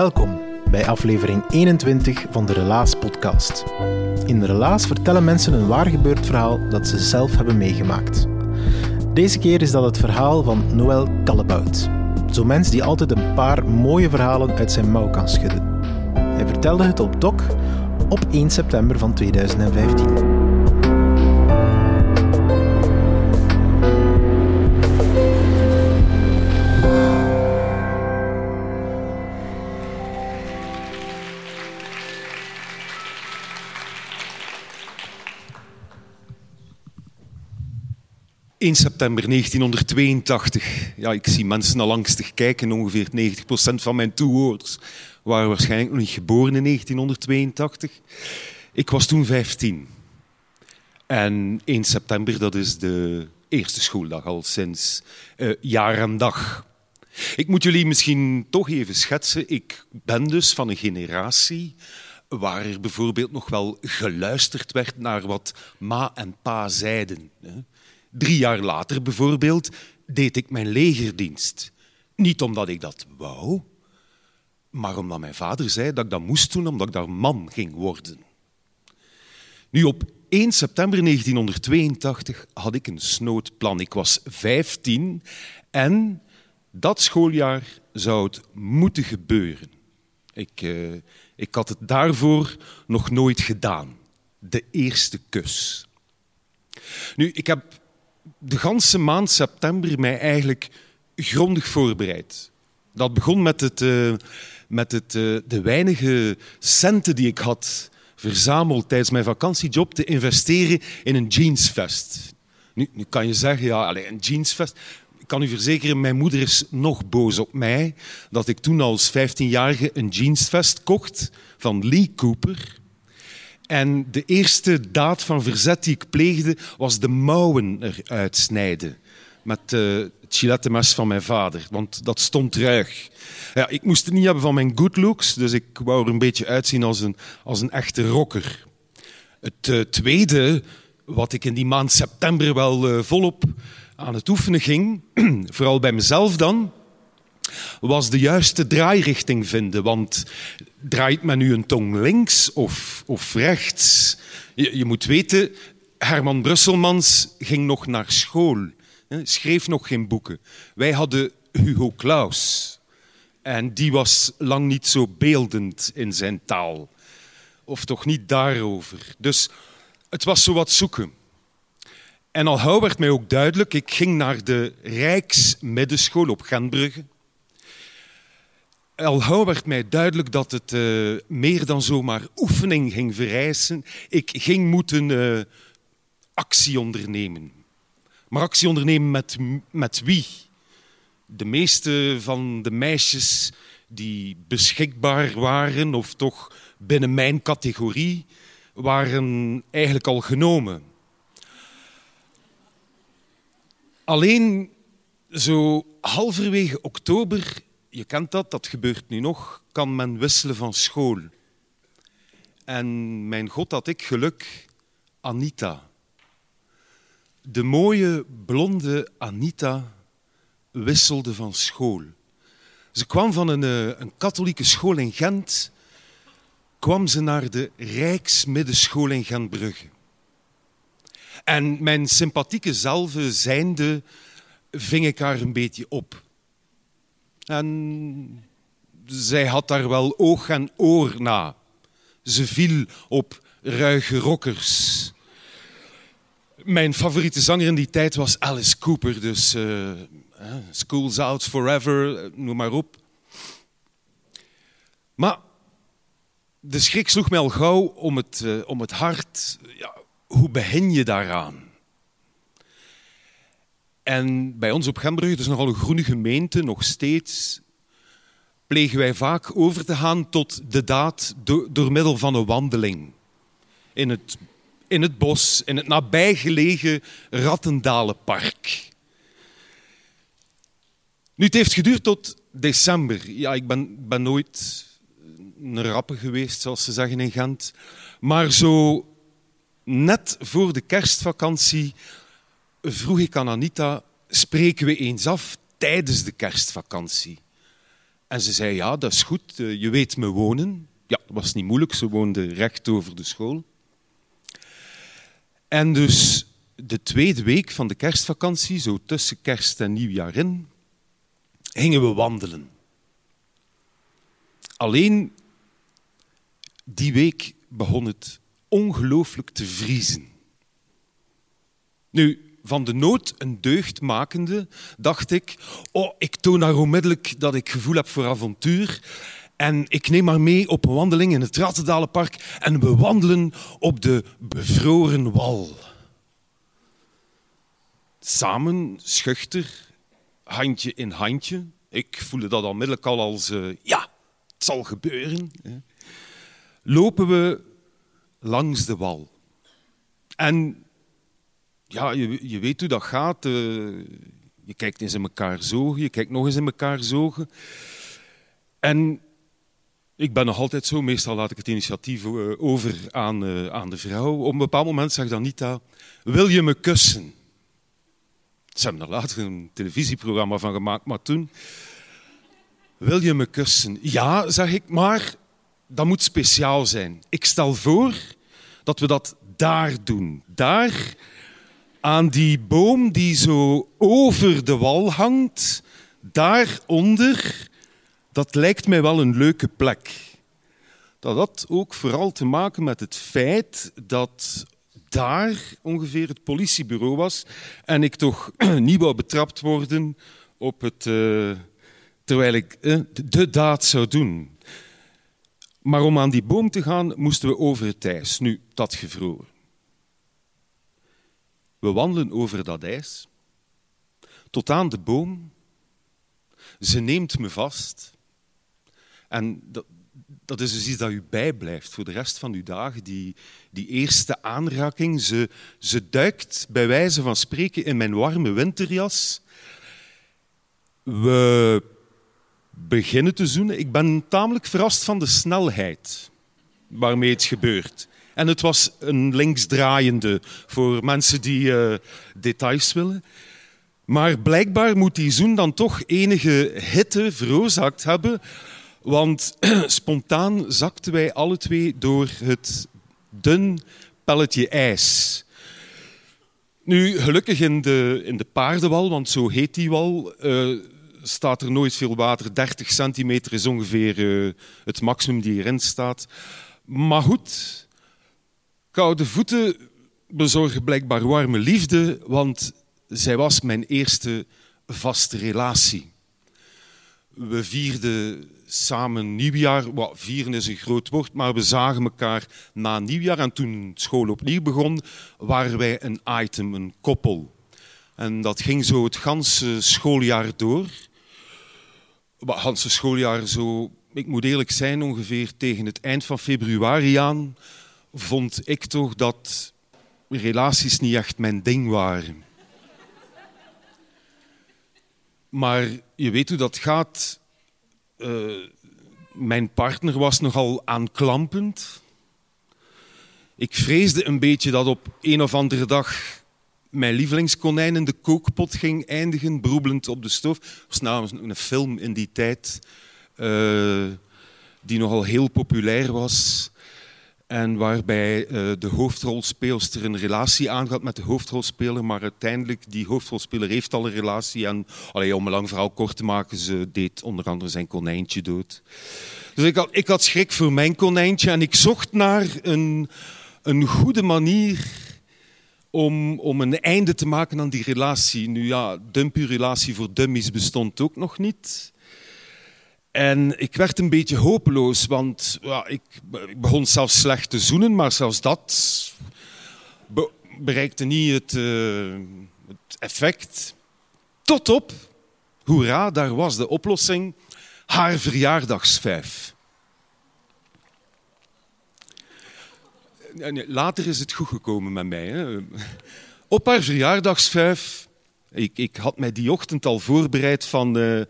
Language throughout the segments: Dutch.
Welkom bij aflevering 21 van de Relaas podcast. In de Relaas vertellen mensen een waar gebeurd verhaal dat ze zelf hebben meegemaakt. Deze keer is dat het verhaal van Noël Kallebout. Zo'n mens die altijd een paar mooie verhalen uit zijn mouw kan schudden. Hij vertelde het op Doc op 1 september van 2015. In september 1982. Ja, ik zie mensen al angstig kijken. Ongeveer 90% van mijn toehoorders waren waarschijnlijk nog niet geboren in 1982. Ik was toen 15. En 1 september, dat is de eerste schooldag al sinds eh, jaar en dag. Ik moet jullie misschien toch even schetsen. Ik ben dus van een generatie waar er bijvoorbeeld nog wel geluisterd werd naar wat ma en pa zeiden. Drie jaar later bijvoorbeeld deed ik mijn legerdienst. Niet omdat ik dat wou, maar omdat mijn vader zei dat ik dat moest doen omdat ik daar man ging worden. Nu, op 1 september 1982 had ik een snoodplan. Ik was 15 en dat schooljaar zou het moeten gebeuren. Ik, eh, ik had het daarvoor nog nooit gedaan. De eerste kus. Nu, ik heb de ganse maand september mij eigenlijk grondig voorbereid. Dat begon met, het, eh, met het, eh, de weinige centen die ik had verzameld tijdens mijn vakantiejob te investeren in een jeansvest. Nu, nu kan je zeggen, ja, allez, een jeansvest. Ik kan u verzekeren, mijn moeder is nog boos op mij dat ik toen als 15-jarige een jeansvest kocht van Lee Cooper. En de eerste daad van verzet die ik pleegde, was de mouwen eruit snijden. Met eh, het gilettenmes van mijn vader, want dat stond ruig. Ja, ik moest het niet hebben van mijn good looks, dus ik wou er een beetje uitzien als een, als een echte rocker. Het eh, tweede, wat ik in die maand september wel eh, volop aan het oefenen ging, vooral bij mezelf dan, was de juiste draairichting vinden. Want draait men nu een tong links of, of rechts? Je, je moet weten, Herman Brusselmans ging nog naar school, schreef nog geen boeken. Wij hadden Hugo Claus. En die was lang niet zo beeldend in zijn taal. Of toch niet daarover. Dus het was zo wat zoeken. En al gauw werd mij ook duidelijk, ik ging naar de Rijksmiddenschool op Gentbrugge. Al werd mij duidelijk dat het eh, meer dan zomaar oefening ging vereisen. Ik ging moeten eh, actie ondernemen. Maar actie ondernemen met, met wie? De meeste van de meisjes die beschikbaar waren, of toch binnen mijn categorie, waren eigenlijk al genomen. Alleen zo halverwege oktober, je kent dat, dat gebeurt nu nog, kan men wisselen van school. En mijn god had ik geluk, Anita. De mooie blonde Anita wisselde van school. Ze kwam van een, eh, een katholieke school in Gent, kwam ze naar de Rijksmiddenschool in Gentbrugge. En mijn sympathieke zelve zijnde ving ik haar een beetje op. En zij had daar wel oog en oor na. Ze viel op ruige rockers. Mijn favoriete zanger in die tijd was Alice Cooper, dus uh, School's Out Forever, noem maar op. Maar de schrik sloeg mij al gauw om het, uh, om het hart. Ja, hoe begin je daaraan? En bij ons op Gembrugge, het is nogal een groene gemeente, nog steeds, plegen wij vaak over te gaan tot de daad door, middel van een wandeling. In het, in het bos, in het nabijgelegen Rattendalenpark. Nu, het heeft geduurd tot december. Ja, ik ben, ben nooit een rappe geweest, zoals ze zeggen in Gent. Maar zo net voor de kerstvakantie vroeg ik aan Anita, spreken we eens af tijdens de kerstvakantie? En ze zei, ja, dat is goed, eh, je weet me wonen. Ja, dat was niet moeilijk, ze woonde recht over de school. En dus de tweede week van de kerstvakantie, zo tussen kerst en nieuwjaar in, gingen we wandelen. Alleen die week begon het ongelooflijk te vriezen. Nu, van de nood een deugd makende, dacht ik, oh, ik toon daar onmiddellijk dat ik gevoel heb voor avontuur. En ik neem maar mee op een wandeling in het Rattendalenpark en we wandelen op de bevroren wal. Samen, schuchter, handje in handje. Ik voelde dat onmiddellijk al als, uh, ja, het zal gebeuren. Lopen we langs de wal. En ja, je, je weet hoe dat gaat. Uh, je kijkt eens in elkaar zogen, je kijkt nog eens in elkaar zogen. En ik ben nog altijd zo, meestal laat ik het initiatief uh, over aan, uh, aan de vrouw. Op een bepaald moment zegt Anita, wil je me kussen? Ze hebben er later een televisieprogramma van gemaakt, maar toen... Wil je me kussen? Ja, zeg ik, maar dat moet speciaal zijn. Ik stel voor dat we dat daar doen. Daar aan die boom die zo over de wal hangt, daaronder, dat lijkt mij wel een leuke plek. Dat had ook vooral te maken met het feit dat daar ongeveer het politiebureau was en ik toch niet wou betrapt worden op het, uh, terwijl ik uh, de daad zou doen. Maar om aan die boom te gaan, moesten we over het ijs. Nu, dat gevroren. We wandelen over dat ijs, tot aan de boom. Ze neemt me vast. En dat, is dus iets dat u bijblijft voor de rest van uw dagen, die, die eerste aanraking. Ze, ze duikt bij wijze van spreken in mijn warme winterjas. We beginnen te zoenen. Ik ben tamelijk verrast van de snelheid waarmee het gebeurt. En het was een linksdraaiende voor mensen die uh, details willen. Maar blijkbaar moet die zoen dan toch enige hitte veroorzaakt hebben. Want spontaan zakten wij alle twee door het dun pelletje ijs. Nu, gelukkig in de, in de paardenwal, want zo heet die wal, uh, staat er nooit veel water. 30 centimeter is ongeveer uh, het maximum die erin staat. Maar goed, Koude voeten bezorgen blijkbaar warme liefde, want zij was mijn eerste vaste relatie. We vierden samen nieuwjaar. Vieren is een groot woord, maar we zagen elkaar na nieuwjaar. En toen school opnieuw begon, waren wij een item, een koppel. En dat ging zo het ganse schooljaar door. Het ganse schooljaar zo, ik moet eerlijk zijn, ongeveer tegen het eind van februari aan vond ik toch dat relaties niet echt mijn ding waren. Maar je weet hoe dat gaat. Uh, mijn partner was nogal aanklampend. Ik vreesde een beetje dat op een of andere dag mijn lievelingskonijn in de kookpot ging eindigen, broebelend op de stof. Het was namens een film in die tijd uh, die nogal heel populair was. En waarbij uh, de hoofdrolspeelster een relatie aangaat met de hoofdrolspeler, maar uiteindelijk die hoofdrolspeler heeft al een relatie. En allee, om een lang verhaal kort te maken, ze deed onder andere zijn konijntje dood. Dus ik had, ik had schrik voor mijn konijntje en ik zocht naar een, een goede manier om, om een einde te maken aan die relatie. Nu ja, dumpy-relatie voor dummies bestond ook nog niet. En ik werd een beetje hopeloos, want ja, ik, ik, begon zelfs slecht te zoenen, maar zelfs dat bereikte niet het, uh, het, effect. Tot op, hoera, daar was de oplossing, haar verjaardagsvijf. Later is het goed gekomen met mij. Hè. Op haar verjaardagsvijf, ik, ik had mij die ochtend al voorbereid van... Uh,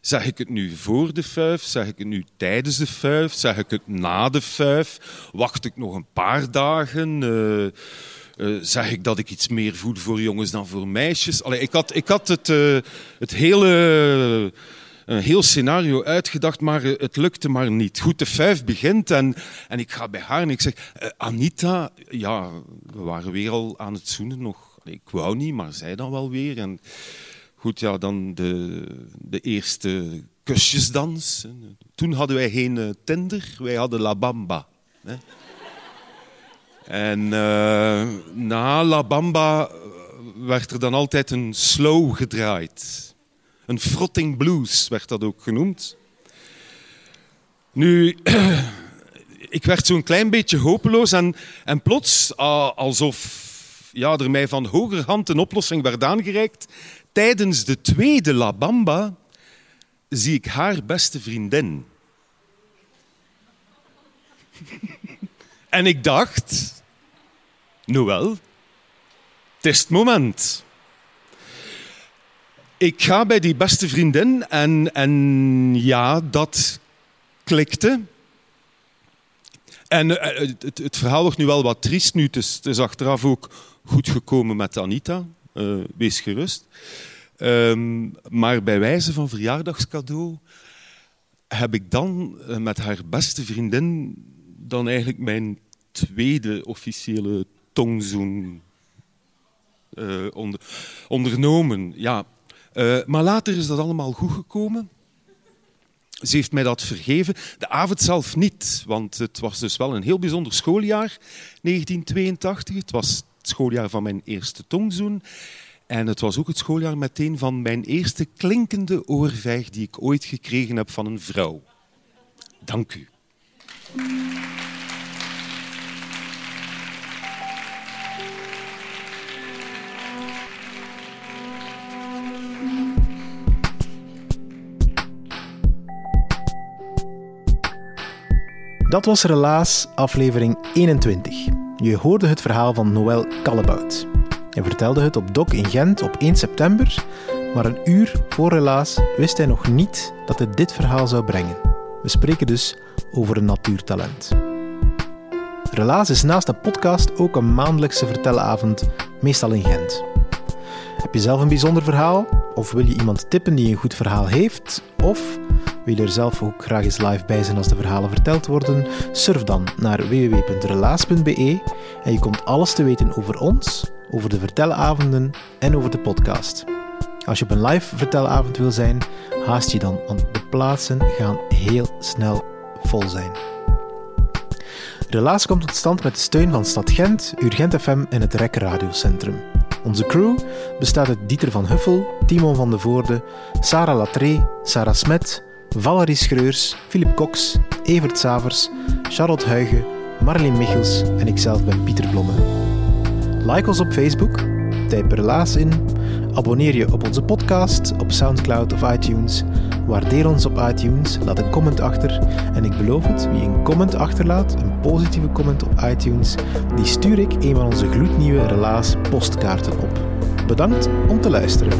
Zeg ik het nu voor de vijf? Zeg ik het nu tijdens de vijf? Zeg ik het na de vijf? Wacht ik nog een paar dagen? Uh, uh, zeg ik dat ik iets meer voel voor jongens dan voor meisjes? Allee, ik had, ik had het, het hele een heel scenario uitgedacht, maar het lukte maar niet. Goed, de vijf begint en, en ik ga bij haar en ik zeg... Anita, ja, we waren weer al aan het zoenen nog. Ik wou niet, maar zij dan wel weer. En Goed, ja, dan de, de eerste kusjesdans. Toen hadden wij geen uh, Tinder, wij hadden La Bamba. Hè. En uh, na La Bamba eh, werd er dan altijd een slow gedraaid. Een frotting blues werd dat ook genoemd. Nu, ik werd zo'n klein beetje hopeloos en, en plots, alsof ja, mij van hogerhand een oplossing werd aangereikt, tijdens de tweede La Bamba zie ik haar beste vriendin. en ik dacht, Noël, het is het moment. Ik ga bij die beste vriendin en, en ja, dat klikte. En eh, het, het, verhaal wordt nu wel wat triest nu. Het is, is achteraf ook goed gekomen met Anita. Uh, wees gerust. Um, maar bij wijze van verjaardagscadeau heb ik dan met haar beste vriendin dan eigenlijk mijn tweede officiële tongzoen onder, ondernomen. Ja. maar later is dat allemaal goed gekomen. Ze heeft mij dat vergeven. De avond zelf niet, want het was dus wel een heel bijzonder schooljaar, 1982. Het was het schooljaar van mijn eerste tongzoen. En het was ook het schooljaar meteen van mijn eerste klinkende oorvijg die ik ooit gekregen heb van een vrouw. Dank u. Dat was Relaas, aflevering 21. Je hoorde het verhaal van Noël Kallebout. Hij vertelde het op Doc in Gent op 1 september, maar een uur voor Relaas wist hij nog niet dat het dit verhaal zou brengen. We spreken dus over een natuurtalent. Relaas is naast de podcast ook een maandelijkse vertelavond, meestal in Gent. Heb je zelf een bijzonder verhaal? Of wil je iemand tippen die een goed verhaal heeft? Of wil je er zelf ook graag eens live bij zijn als de verhalen verteld worden? Surf dan naar www.relaas.be en je komt alles te weten over ons, over de vertelavonden en over de podcast. Als je op een live vertelavond wil zijn, haast je dan, want de plaatsen gaan heel snel vol zijn. Relaas komt tot stand met de steun van Stad Gent, Urgent FM en het REC Radiocentrum. Onze crew bestaat uit Dieter van Huffel, Timon van de Voorde, Sarah Latré, Sarah Smet, Valerie Schreurs, Philip Cox, Evert Savers, Charlotte Huigen, Marleen Michels en ikzelf ben Pieter Blomme. Like ons op Facebook, typ Relaas in, abonneer je op onze podcast op Soundcloud of iTunes, waardeer ons op iTunes, laat een comment achter en ik beloof het, wie een comment achterlaat, een positieve comment op iTunes, die stuur ik een van onze gloednieuwe Relaas postkaarten op. Bedankt om te luisteren.